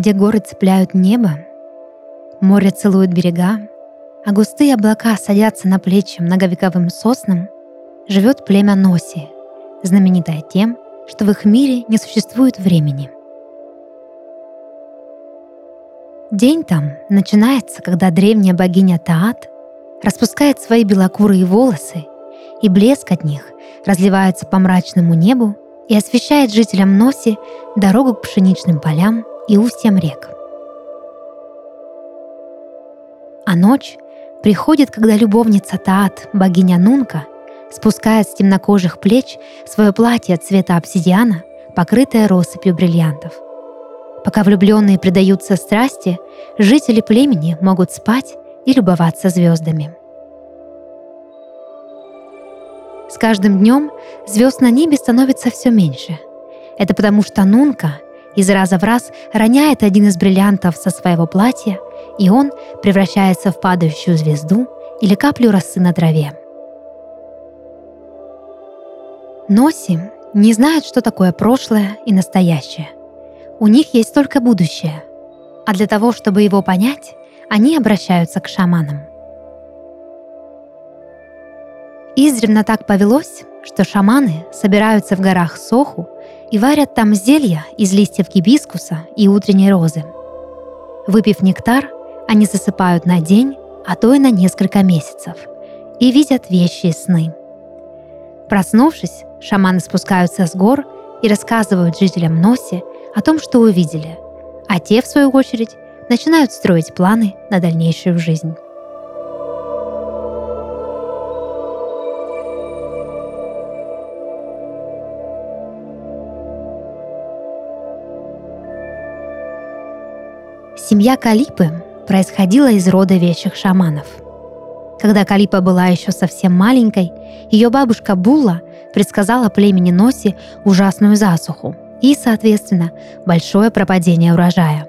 Где горы цепляют небо, море целует берега, а густые облака садятся на плечи многовековым соснам, живет племя Носи, знаменитое тем, что в их мире не существует времени. День там начинается, когда древняя богиня Таат распускает свои белокурые волосы, и блеск от них разливается по мрачному небу и освещает жителям Носи дорогу к пшеничным полям и устьям рек. А ночь приходит, когда любовница Таат, богиня Нунка, спускает с темнокожих плеч свое платье цвета обсидиана, покрытое россыпью бриллиантов. Пока влюбленные предаются страсти, жители племени могут спать и любоваться звездами. С каждым днем звезд на небе становится все меньше. Это потому что Нунка из раза в раз роняет один из бриллиантов со своего платья, и он превращается в падающую звезду или каплю росы на траве. Носи не знают, что такое прошлое и настоящее. У них есть только будущее. А для того, чтобы его понять, они обращаются к шаманам. Издревно так повелось, что шаманы собираются в горах Соху и варят там зелья из листьев гибискуса и утренней розы. Выпив нектар, они засыпают на день, а то и на несколько месяцев, и видят вещи и сны. Проснувшись, шаманы спускаются с гор и рассказывают жителям Носи о том, что увидели, а те, в свою очередь, начинают строить планы на дальнейшую жизнь. Семья Калипы происходила из рода вещих шаманов. Когда Калипа была еще совсем маленькой, ее бабушка Була предсказала племени Носи ужасную засуху и, соответственно, большое пропадение урожая.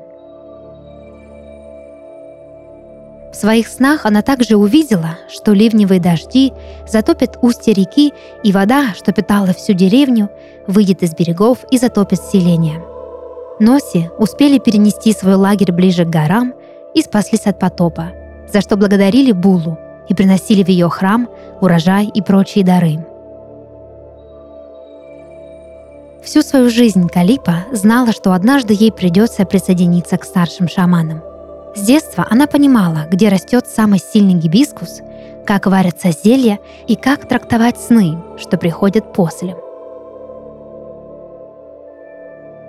В своих снах она также увидела, что ливневые дожди затопят устья реки, и вода, что питала всю деревню, выйдет из берегов и затопит селение – Носи успели перенести свой лагерь ближе к горам и спаслись от потопа, за что благодарили Булу и приносили в ее храм урожай и прочие дары. Всю свою жизнь Калипа знала, что однажды ей придется присоединиться к старшим шаманам. С детства она понимала, где растет самый сильный гибискус, как варятся зелья и как трактовать сны, что приходят после –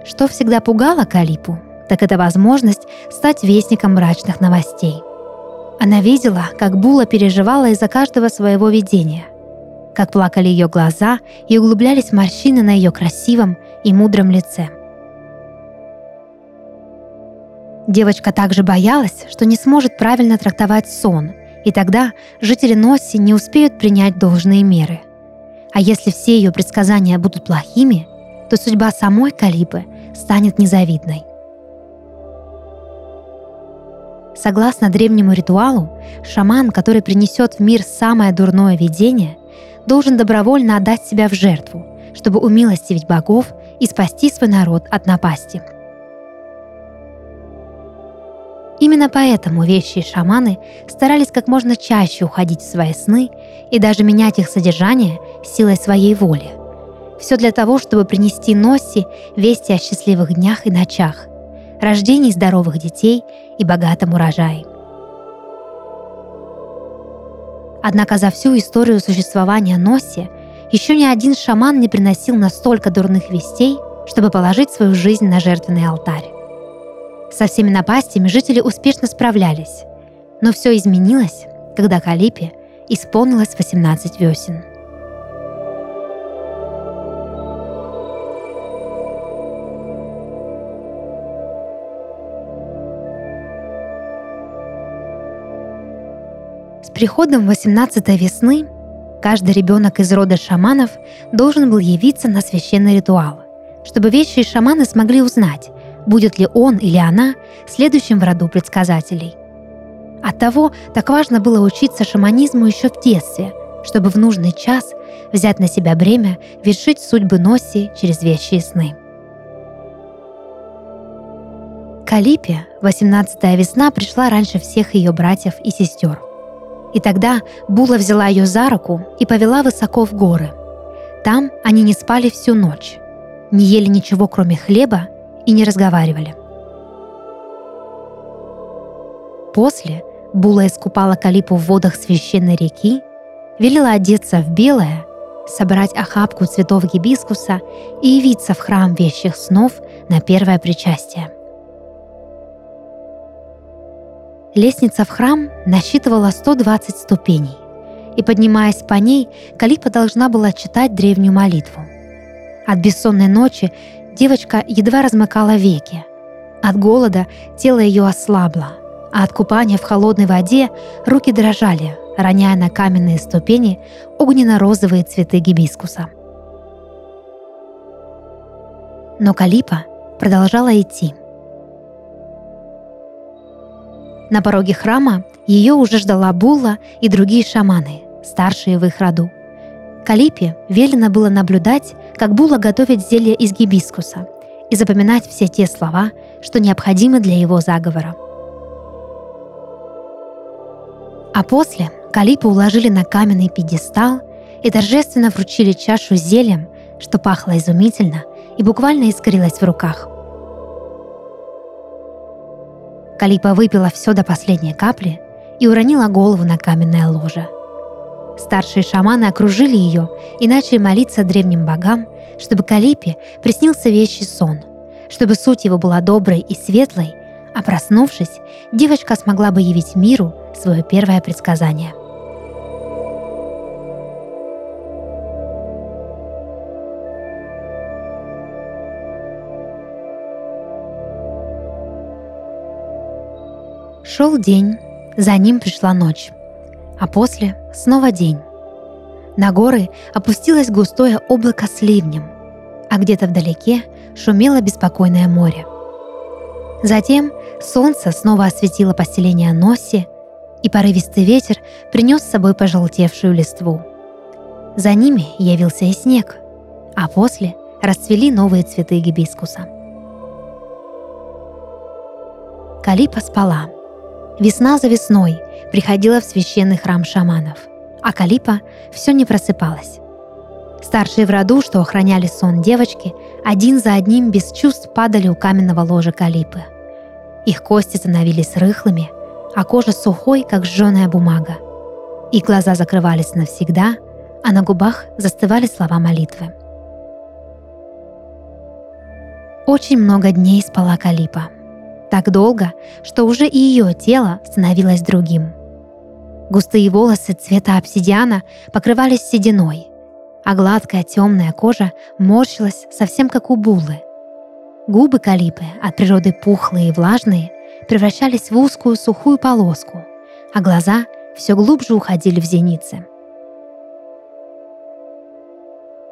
Что всегда пугало Калипу, так это возможность стать вестником мрачных новостей. Она видела, как Була переживала из-за каждого своего видения, как плакали ее глаза и углублялись морщины на ее красивом и мудром лице. Девочка также боялась, что не сможет правильно трактовать сон, и тогда жители Носи не успеют принять должные меры. А если все ее предсказания будут плохими, то судьба самой Калипы станет незавидной. Согласно древнему ритуалу, шаман, который принесет в мир самое дурное видение, должен добровольно отдать себя в жертву, чтобы умилостивить богов и спасти свой народ от напасти. Именно поэтому вещи и шаманы старались как можно чаще уходить в свои сны и даже менять их содержание силой своей воли – все для того, чтобы принести Носси вести о счастливых днях и ночах, рождении здоровых детей и богатом урожае. Однако за всю историю существования Носи еще ни один шаман не приносил настолько дурных вестей, чтобы положить свою жизнь на жертвенный алтарь. Со всеми напастями жители успешно справлялись, но все изменилось, когда Калипе исполнилось 18 весен – приходом 18 весны каждый ребенок из рода шаманов должен был явиться на священный ритуал, чтобы вещи шаманы смогли узнать, будет ли он или она следующим в роду предсказателей. Оттого так важно было учиться шаманизму еще в детстве, чтобы в нужный час взять на себя бремя вершить судьбы Носи через вещи и сны. Калипе 18-я весна пришла раньше всех ее братьев и сестер. И тогда Була взяла ее за руку и повела высоко в горы. Там они не спали всю ночь, не ели ничего, кроме хлеба, и не разговаривали. После Була искупала Калипу в водах священной реки, велела одеться в белое, собрать охапку цветов гибискуса и явиться в храм вещих снов на первое причастие. Лестница в храм насчитывала 120 ступеней, и поднимаясь по ней, Калипа должна была читать древнюю молитву. От бессонной ночи девочка едва размыкала веки. От голода тело ее ослабло, а от купания в холодной воде руки дрожали, роняя на каменные ступени огненно-розовые цветы гибискуса. Но Калипа продолжала идти. На пороге храма ее уже ждала Була и другие шаманы, старшие в их роду. Калипе велено было наблюдать, как Була готовит зелье из гибискуса и запоминать все те слова, что необходимы для его заговора. А после Калипу уложили на каменный пьедестал и торжественно вручили чашу с зельем, что пахло изумительно и буквально искрилось в руках. Калипа выпила все до последней капли и уронила голову на каменное ложе. Старшие шаманы окружили ее и начали молиться древним богам, чтобы Калипе приснился вещий сон, чтобы суть его была доброй и светлой, а проснувшись, девочка смогла бы явить миру свое первое предсказание – Шел день, за ним пришла ночь, а после снова день. На горы опустилось густое облако с ливнем, а где-то вдалеке шумело беспокойное море. Затем солнце снова осветило поселение Носи, и порывистый ветер принес с собой пожелтевшую листву. За ними явился и снег, а после расцвели новые цветы гибискуса. Калипа спала — Весна за весной приходила в священный храм шаманов, а Калипа все не просыпалась. Старшие в роду, что охраняли сон девочки, один за одним без чувств падали у каменного ложа Калипы. Их кости становились рыхлыми, а кожа сухой, как сжженная бумага. Их глаза закрывались навсегда, а на губах застывали слова молитвы. Очень много дней спала Калипа — так долго, что уже и ее тело становилось другим. Густые волосы цвета обсидиана покрывались сединой, а гладкая темная кожа морщилась совсем как у булы. Губы Калипы, от природы пухлые и влажные, превращались в узкую сухую полоску, а глаза все глубже уходили в зеницы.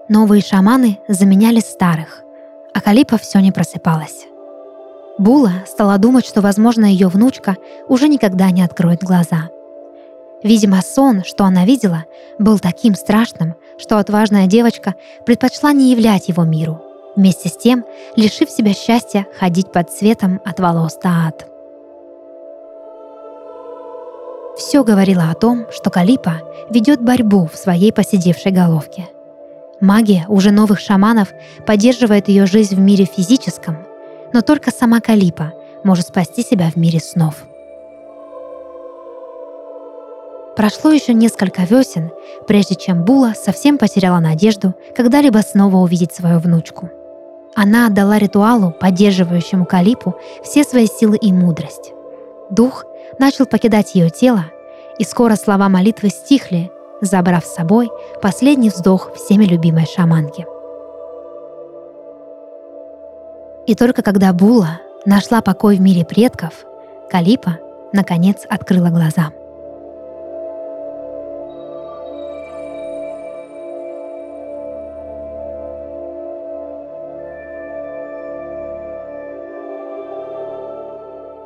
Новые шаманы заменяли старых, а Калипа все не просыпалась. Була стала думать, что, возможно, ее внучка уже никогда не откроет глаза. Видимо, сон, что она видела, был таким страшным, что отважная девочка предпочла не являть его миру, вместе с тем лишив себя счастья ходить под цветом от волос Таат. Все говорило о том, что Калипа ведет борьбу в своей посидевшей головке. Магия уже новых шаманов поддерживает ее жизнь в мире физическом, но только сама Калипа может спасти себя в мире снов. Прошло еще несколько весен, прежде чем Була совсем потеряла надежду когда-либо снова увидеть свою внучку. Она отдала ритуалу, поддерживающему Калипу, все свои силы и мудрость. Дух начал покидать ее тело, и скоро слова молитвы стихли, забрав с собой последний вздох всеми любимой шаманки – И только когда Була нашла покой в мире предков, Калипа наконец открыла глаза.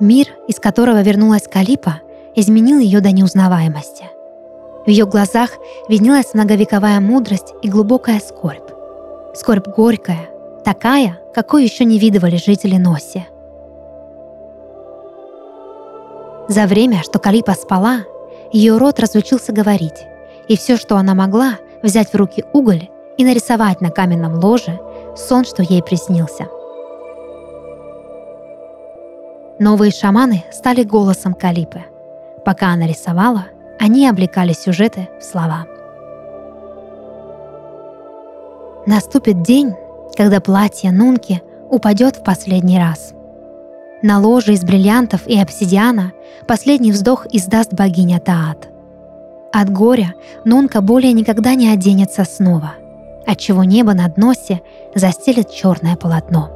Мир, из которого вернулась Калипа, изменил ее до неузнаваемости. В ее глазах виднелась многовековая мудрость и глубокая скорбь. Скорбь горькая, такая, какой еще не видывали жители Носи. За время, что Калипа спала, ее рот разучился говорить, и все, что она могла, взять в руки уголь и нарисовать на каменном ложе сон, что ей приснился. Новые шаманы стали голосом Калипы. Пока она рисовала, они облекали сюжеты в слова. Наступит день, когда платье Нунки упадет в последний раз. На ложе из бриллиантов и обсидиана последний вздох издаст богиня Таат. От горя Нунка более никогда не оденется снова, отчего небо над носе застелит черное полотно.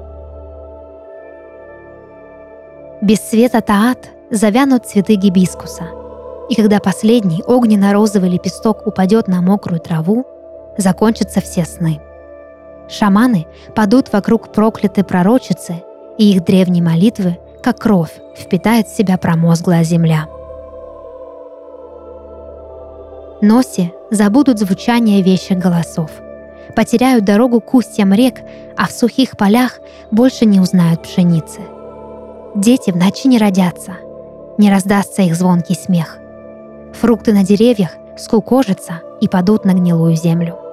Без света Таат завянут цветы гибискуса, и когда последний огненно-розовый лепесток упадет на мокрую траву, закончатся все сны – Шаманы падут вокруг проклятой пророчицы, и их древние молитвы, как кровь, впитает в себя промозглая земля. Носи забудут звучание вещих голосов, потеряют дорогу к устьям рек, а в сухих полях больше не узнают пшеницы. Дети в ночи не родятся, не раздастся их звонкий смех. Фрукты на деревьях скукожатся и падут на гнилую землю.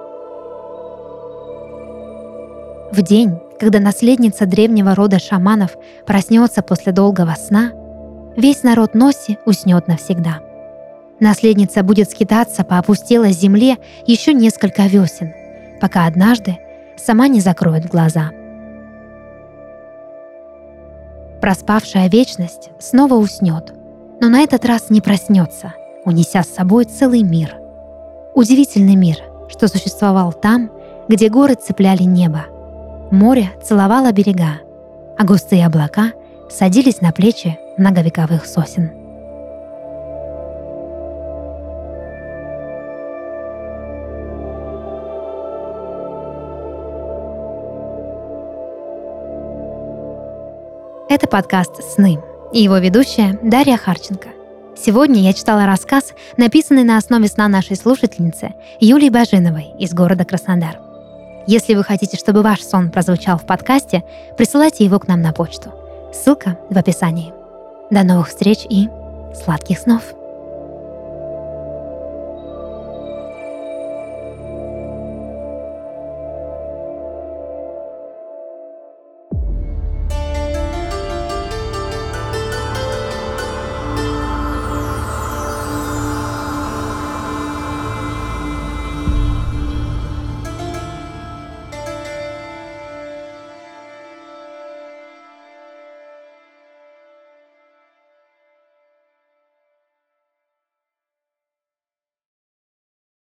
В день, когда наследница древнего рода шаманов проснется после долгого сна, весь народ Носи уснет навсегда. Наследница будет скитаться по опустелой земле еще несколько весен, пока однажды сама не закроет глаза. Проспавшая вечность снова уснет, но на этот раз не проснется, унеся с собой целый мир. Удивительный мир, что существовал там, где горы цепляли небо – Море целовало берега, а густые облака садились на плечи многовековых сосен. Это подкаст «Сны» и его ведущая Дарья Харченко. Сегодня я читала рассказ, написанный на основе сна нашей слушательницы Юлии Бажиновой из города Краснодар. Если вы хотите, чтобы ваш сон прозвучал в подкасте, присылайте его к нам на почту. Ссылка в описании. До новых встреч и сладких снов!